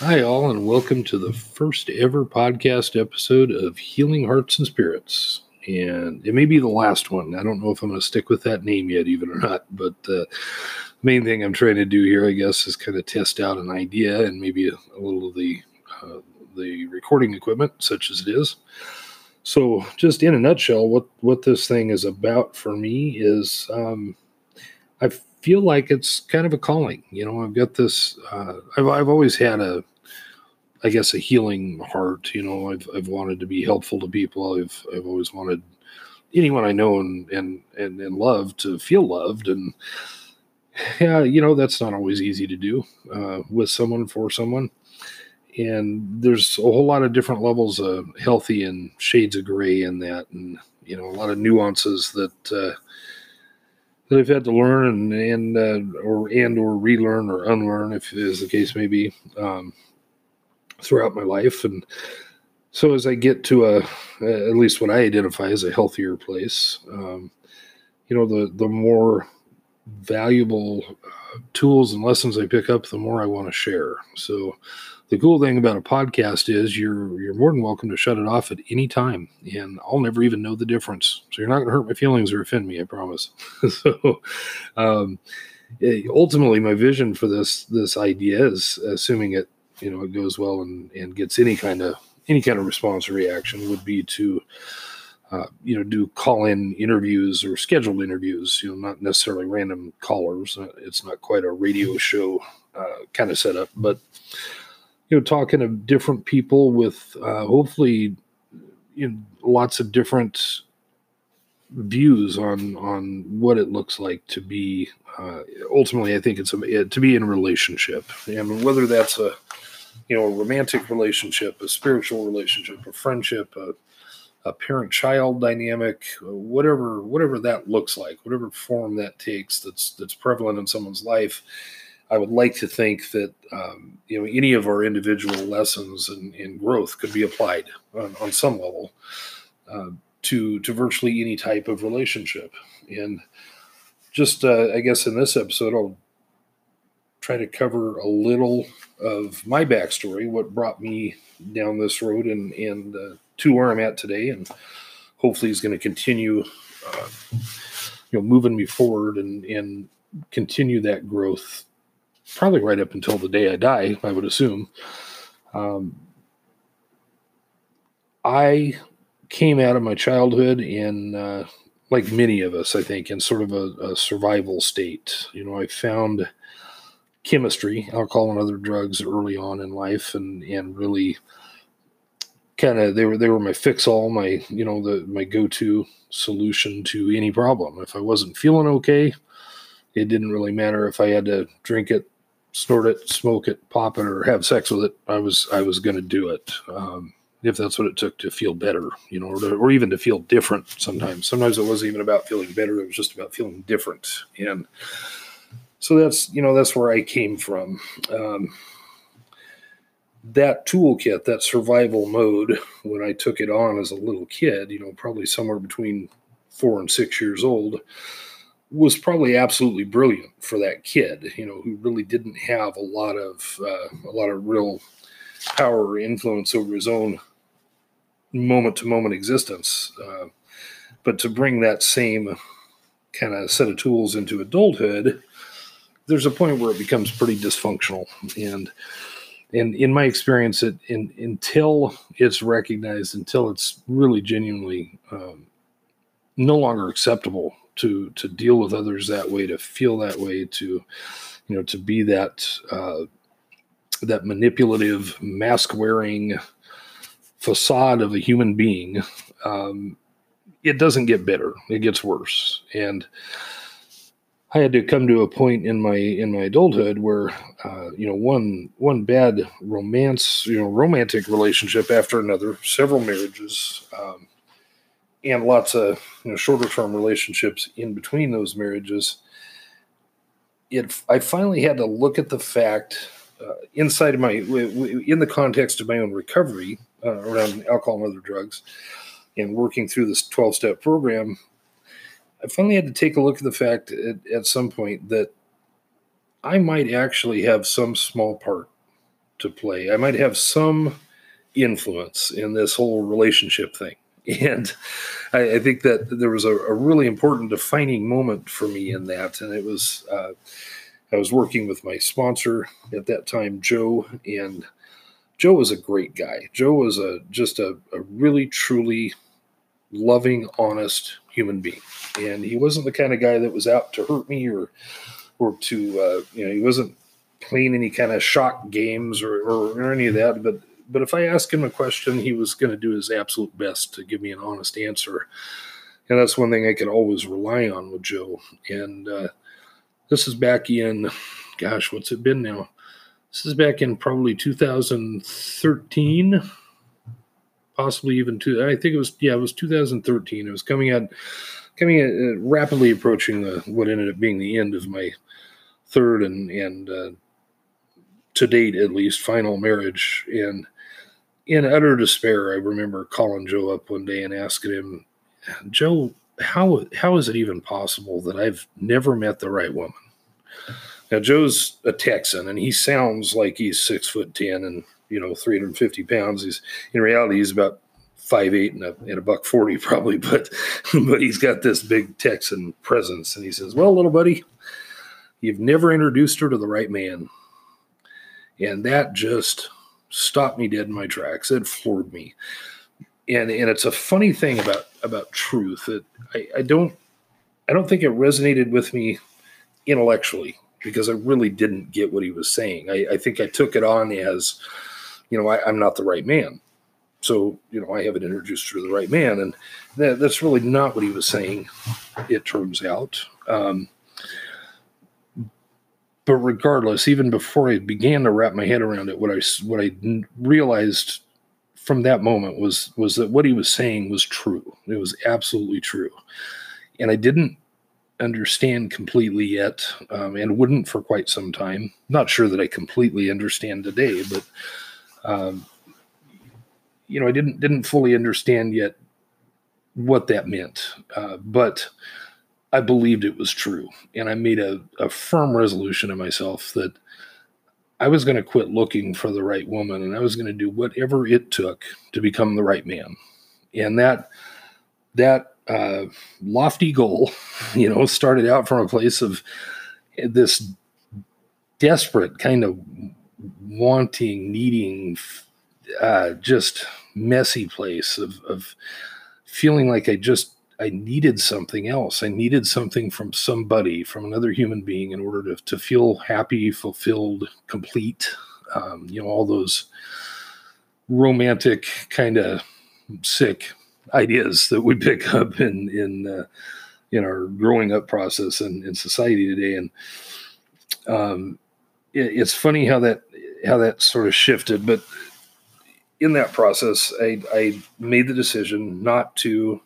Hi, all, and welcome to the first ever podcast episode of Healing Hearts and Spirits. And it may be the last one. I don't know if I'm going to stick with that name yet, even or not. But uh, the main thing I'm trying to do here, I guess, is kind of test out an idea and maybe a, a little of the uh, the recording equipment, such as it is. So, just in a nutshell, what what this thing is about for me is um, I feel like it's kind of a calling. You know, I've got this. Uh, I've I've always had a I guess a healing heart. You know, I've I've wanted to be helpful to people. I've I've always wanted anyone I know and and and, and love to feel loved. And yeah, you know, that's not always easy to do uh, with someone for someone. And there's a whole lot of different levels of healthy and shades of gray in that, and you know, a lot of nuances that. Uh, that I've had to learn and and uh, or and or relearn or unlearn, if as the case may be. Um, throughout my life. And so as I get to a, at least what I identify as a healthier place, um, you know, the, the more valuable uh, tools and lessons I pick up, the more I want to share. So the cool thing about a podcast is you're you're more than welcome to shut it off at any time, and I'll never even know the difference. So you're not going to hurt my feelings or offend me, I promise. so, um, ultimately, my vision for this this idea is, assuming it you know it goes well and and gets any kind of any kind of response or reaction would be to uh, you know do call in interviews or scheduled interviews you know not necessarily random callers. Uh, it's not quite a radio show uh, kind of setup but you know talking to different people with uh, hopefully you know, lots of different views on on what it looks like to be uh, ultimately i think it's a, to be in relationship. And whether that's a you know, a romantic relationship, a spiritual relationship, a friendship, a, a parent-child dynamic, whatever whatever that looks like, whatever form that takes, that's that's prevalent in someone's life. I would like to think that um, you know any of our individual lessons and, and growth could be applied on, on some level uh, to to virtually any type of relationship. And just uh, I guess in this episode, I'll try to cover a little of my backstory, what brought me down this road and and uh, to where I'm at today, and hopefully is going to continue, uh, you know, moving me forward and and continue that growth, probably right up until the day I die, I would assume. Um, I came out of my childhood in, uh, like many of us, I think, in sort of a, a survival state. You know, I found chemistry, alcohol, and other drugs early on in life, and and really kind of they were they were my fix all, my you know the my go to solution to any problem. If I wasn't feeling okay, it didn't really matter if I had to drink it, snort it, smoke it, pop it, or have sex with it. I was I was going to do it. Um, if that's what it took to feel better, you know, or, to, or even to feel different sometimes. Sometimes it wasn't even about feeling better, it was just about feeling different. And so that's you know that's where I came from. Um, that toolkit, that survival mode, when I took it on as a little kid, you know, probably somewhere between four and six years old, was probably absolutely brilliant for that kid, you know, who really didn't have a lot of uh, a lot of real power or influence over his own moment to moment existence. Uh, but to bring that same kind of set of tools into adulthood there's a point where it becomes pretty dysfunctional. And and in my experience it in, until it's recognized until it's really genuinely um, no longer acceptable to to deal with others that way to feel that way to you know to be that uh, that manipulative mask wearing facade of a human being um, it doesn't get better it gets worse. And I had to come to a point in my in my adulthood where, uh, you know, one one bad romance, you know, romantic relationship after another, several marriages, um, and lots of you know shorter term relationships in between those marriages. It I finally had to look at the fact uh, inside of my in the context of my own recovery uh, around alcohol and other drugs, and working through this twelve step program I finally had to take a look at the fact at, at some point that I might actually have some small part to play. I might have some influence in this whole relationship thing. And I, I think that there was a, a, really important defining moment for me in that. And it was, uh, I was working with my sponsor at that time, Joe, and Joe was a great guy. Joe was a just a, a really truly loving, honest human being, and he wasn't the kind of guy that was out to hurt me or or to uh, you know he wasn't playing any kind of shock games or, or, or any of that. But but if I asked him a question, he was going to do his absolute best to give me an honest answer. And that's one thing I could always rely on with Joe. And uh, this is back in, gosh, what's it been now? This is back in probably 2013, possibly even two. I think it was yeah, it was 2013. It was coming out, coming uh, rapidly approaching the, what ended up being the end of my third and and uh, to date at least final marriage. And in utter despair, I remember calling Joe up one day and asking him, Joe, how how is it even possible that I've never met the right woman? Now Joe's a Texan, and he sounds like he's six foot ten and you know 350 pounds. He's in reality he's about five eight and a, and a buck forty probably, but but he's got this big Texan presence. And he says, "Well, little buddy, you've never introduced her to the right man," and that just stopped me dead in my tracks. It floored me. And and it's a funny thing about about truth that I, I don't I don't think it resonated with me intellectually because I really didn't get what he was saying. I, I think I took it on as, you know, I, am not the right man. So, you know, I haven't introduced her to the right man. And that, that's really not what he was saying, it turns out. Um, but regardless, even before I began to wrap my head around it, what I, what I realized from that moment was, was that what he was saying was true. It was absolutely true. And I didn't understand completely yet, um, and wouldn't for quite some time. Not sure that I completely understand today, but um, you know, I didn't didn't fully understand yet what that meant. Uh, but I believed it was true, and I made a, a firm resolution to myself that I was going to quit looking for the right woman, and I was going to do whatever it took to become the right man. And that that uh, lofty goal, you know, started out from a place of this desperate kind of wanting, needing, uh, just messy place of, of feeling like I just I needed something else. I needed something from somebody, from another human being, in order to, to feel happy, fulfilled, complete. Um, you know, all those romantic, kind of sick ideas that we pick up in in uh, in our growing up process and in society today. And um, it, it's funny how that how that sort of shifted, but in that process, I, I made the decision not to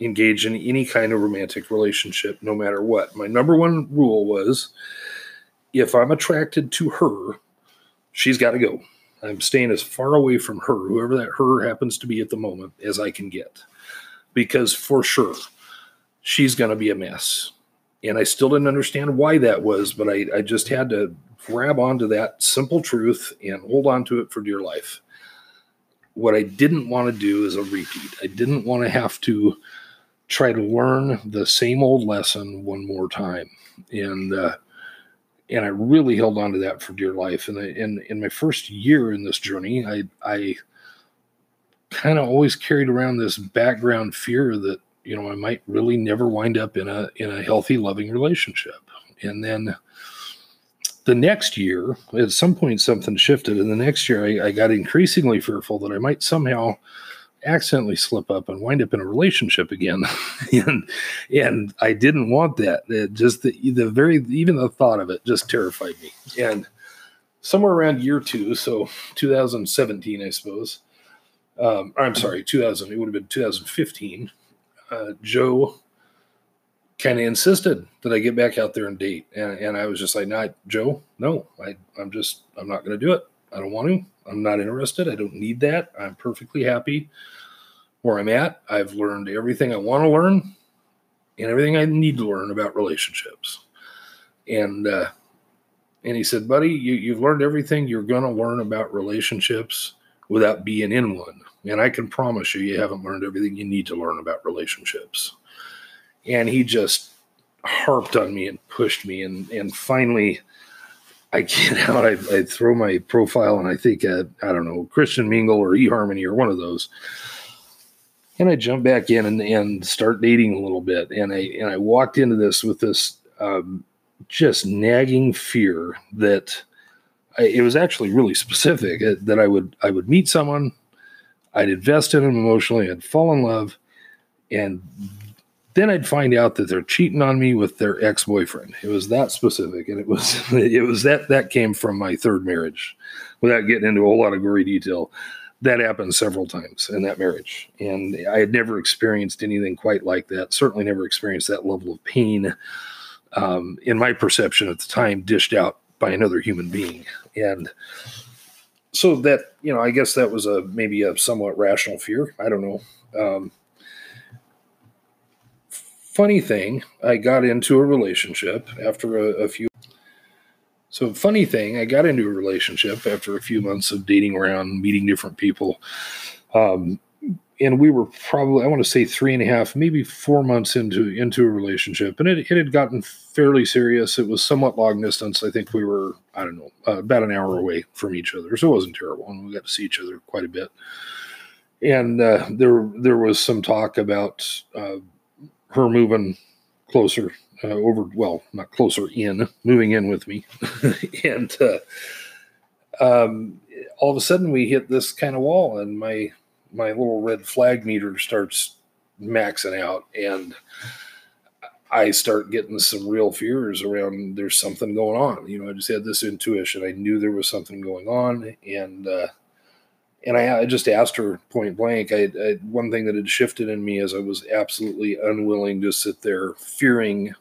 engage in any kind of romantic relationship, no matter what. My number one rule was if I'm attracted to her, she's got to go. I'm staying as far away from her, whoever that her happens to be at the moment, as I can get. Because for sure, she's going to be a mess. And I still didn't understand why that was, but I, I just had to grab onto that simple truth and hold on to it for dear life. What I didn't want to do is a repeat. I didn't want to have to try to learn the same old lesson one more time. And, uh, and I really held on to that for dear life. And in in my first year in this journey, I I kind of always carried around this background fear that you know I might really never wind up in a in a healthy, loving relationship. And then the next year, at some point, something shifted, and the next year, I, I got increasingly fearful that I might somehow accidentally slip up and wind up in a relationship again. and and I didn't want that. It just the, the very even the thought of it just terrified me. And somewhere around year two, so 2017, I suppose. Um, I'm sorry, 2000. It would have been 2015. Uh, Joe kind of insisted that I get back out there and date, and, and I was just like, "Not Joe, no, I, I'm just, I'm not going to do it. I don't want to. I'm not interested. I don't need that. I'm perfectly happy where I'm at. I've learned everything I want to learn and everything I need to learn about relationships. And uh, And he said, Buddy, you, you've learned everything you're going to learn about relationships without being in one. And I can promise you, you haven't learned everything you need to learn about relationships. And he just harped on me and pushed me. And, and finally, I get out, I, I throw my profile, and I think, uh, I don't know, Christian Mingle or eHarmony or one of those. And I jump back in and, and start dating a little bit. And I and I walked into this with this um, just nagging fear that I, it was actually really specific uh, that I would I would meet someone, I'd invest in them emotionally, I'd fall in love, and then I'd find out that they're cheating on me with their ex-boyfriend. It was that specific, and it was it was that that came from my third marriage. Without getting into a whole lot of gory detail, that happened several times in that marriage, and I had never experienced anything quite like that. Certainly, never experienced that level of pain. Um, in my perception at the time, dished out by another human being, and so that you know, I guess that was a maybe a somewhat rational fear. I don't know. Um, funny thing, I got into a relationship after a, a, few. So, funny thing, I got into a relationship after a few months of dating around, meeting different people. Um, and we were probably, I want to say three and a half, maybe four months into into a relationship, and it, it had gotten fairly serious. It was somewhat long distance. I think we were, I don't know, uh, about an hour away from each other, so it wasn't terrible, and we got to see each other quite a bit. And uh, there there was some talk about uh, her moving closer uh, over, well, not closer in, moving in with me. and uh, um, all of a sudden we hit this kind of wall and my, my little red flag meter starts maxing out and I start getting some real fears around there's something going on. You know, I just had this intuition. I knew there was something going on and, uh, and I, I, just asked her point blank. I, I, one thing that had shifted in me is I was absolutely unwilling to sit there fearing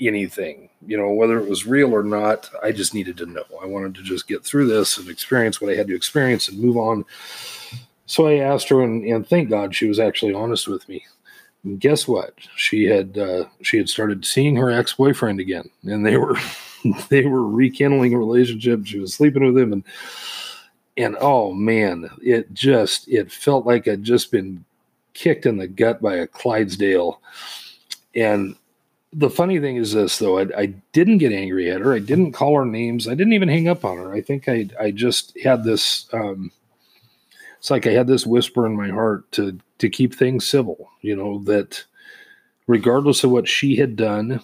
anything, you know, whether it was real or not. I just needed to know. I wanted to just get through this and experience what I had to experience and move on. So I asked her, and, and thank God she was actually honest with me. And guess what? She had uh, she had started seeing her ex boyfriend again, and they were they were rekindling a relationship. She was sleeping with him, and and oh man, it just it felt like I'd just been kicked in the gut by a Clydesdale. And the funny thing is this though, I, I, didn't get angry at her. I didn't call her names. I didn't even hang up on her. I think I I just had this um it's like I had this whisper in my heart to to keep things civil, you know, that regardless of what she had done,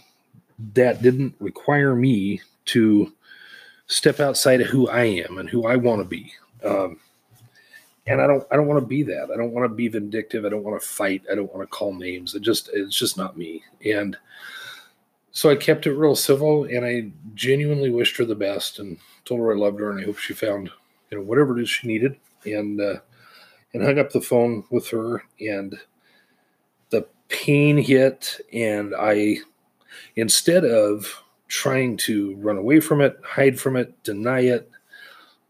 that didn't require me to step outside of who I am and who I want to be. Um, and I don't I don't want to be that. I don't want to be vindictive. I don't want to fight. I don't want to call names. It just it's just not me. And so I kept it real civil and I genuinely wished her the best and told her I loved her and I hope she found, you know, whatever it is she needed. And uh and hung up the phone with her and the pain hit and I instead of trying to run away from it, hide from it, deny it,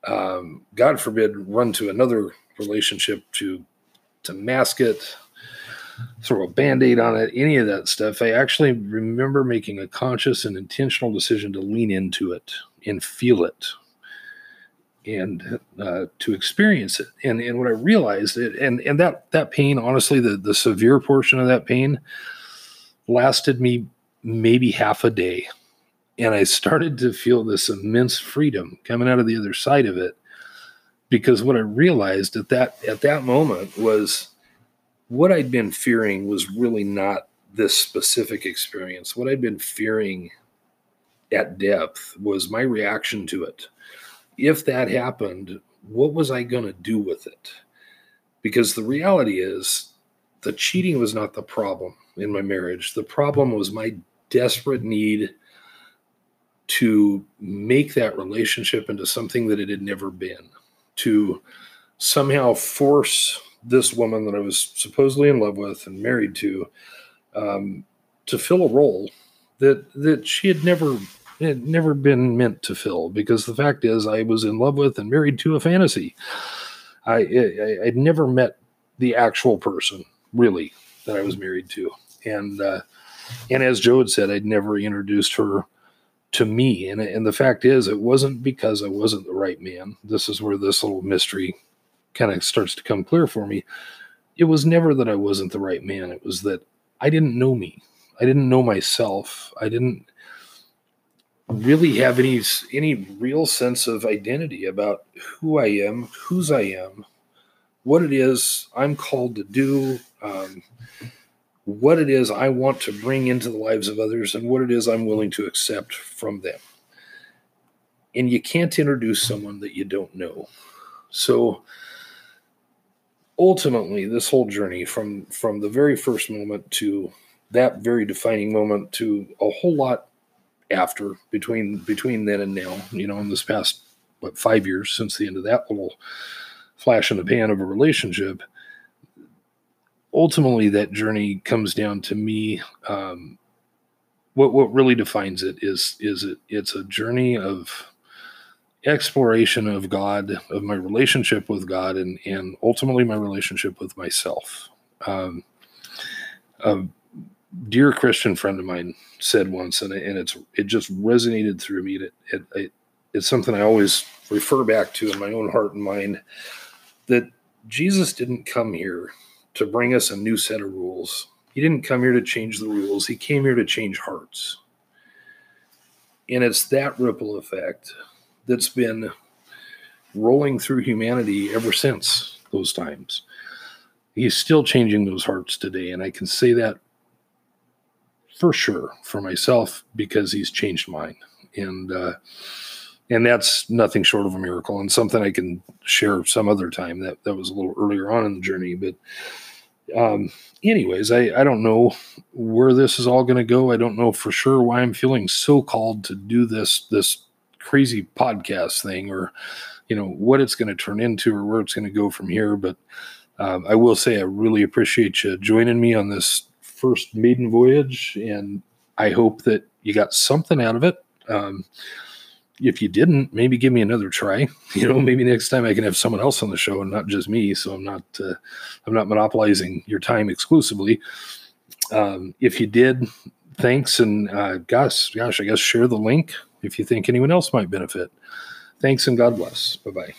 um, God forbid, run to another relationship to to mask it, throw a band-aid on it, any of that stuff. I actually remember making a conscious and intentional decision to lean into it and feel it and uh, to experience it. And and what I realized it and and that that pain, honestly, the the severe portion of that pain lasted me maybe half a day and I started to feel this immense freedom coming out of the other side of it because what I realized at that at that moment was what I'd been fearing was really not this specific experience. What I'd been fearing at depth was my reaction to it. If that happened, what was I going to do with it? Because the reality is, the cheating was not the problem in my marriage. The problem was my desperate need to make that relationship into something that it had never been, to somehow force this woman that I was supposedly in love with and married to um, to fill a role that that she had never had never been meant to fill. Because the fact is, I was in love with and married to a fantasy. I, I I'd never met the actual person really that I was married to, and uh, and as Joe had said, I'd never introduced her to me. And, and the fact is, it wasn't because I wasn't the right man. This is where this little mystery kind of starts to come clear for me. It was never that I wasn't the right man. It was that I didn't know me. I didn't know myself. I didn't really have any any real sense of identity about who I am, whose I am, what it is I'm called to do, um, what it is I want to bring into the lives of others, and what it is I'm willing to accept from them. And you can't introduce someone that you don't know. So ultimately, this whole journey from from the very first moment to that very defining moment to a whole lot after between between then and now, you know, in this past what five years since the end of that little flash in the pan of a relationship, ultimately that journey comes down to me. Um, what what really defines it is is it it's a journey of exploration of God, of my relationship with God, and and ultimately my relationship with myself. Um, a dear Christian friend of mine said once, and, and it's it just resonated through me. That it, it, it's something I always refer back to in my own heart and mind. That Jesus didn't come here to bring us a new set of rules. He didn't come here to change the rules. He came here to change hearts. And it's that ripple effect that's been rolling through humanity ever since those times. He's still changing those hearts today. And I can say that for sure for myself because he's changed mine. And, uh, and that's nothing short of a miracle and something I can share some other time. That that was a little earlier on in the journey, but um, anyways, I I don't know where this is all going to go. I don't know for sure why I'm feeling so called to do this this crazy podcast thing, or you know what it's going to turn into, or where it's going to go from here. But um, I will say I really appreciate you joining me on this first maiden voyage, and I hope that you got something out of it. Um, if you didn't, maybe give me another try. You know, maybe next time I can have someone else on the show and not just me. So I'm not uh, I'm not monopolizing your time exclusively. Um, if you did, thanks, and uh, gosh, gosh, I guess share the link if you think anyone else might benefit. Thanks and God bless. Bye bye.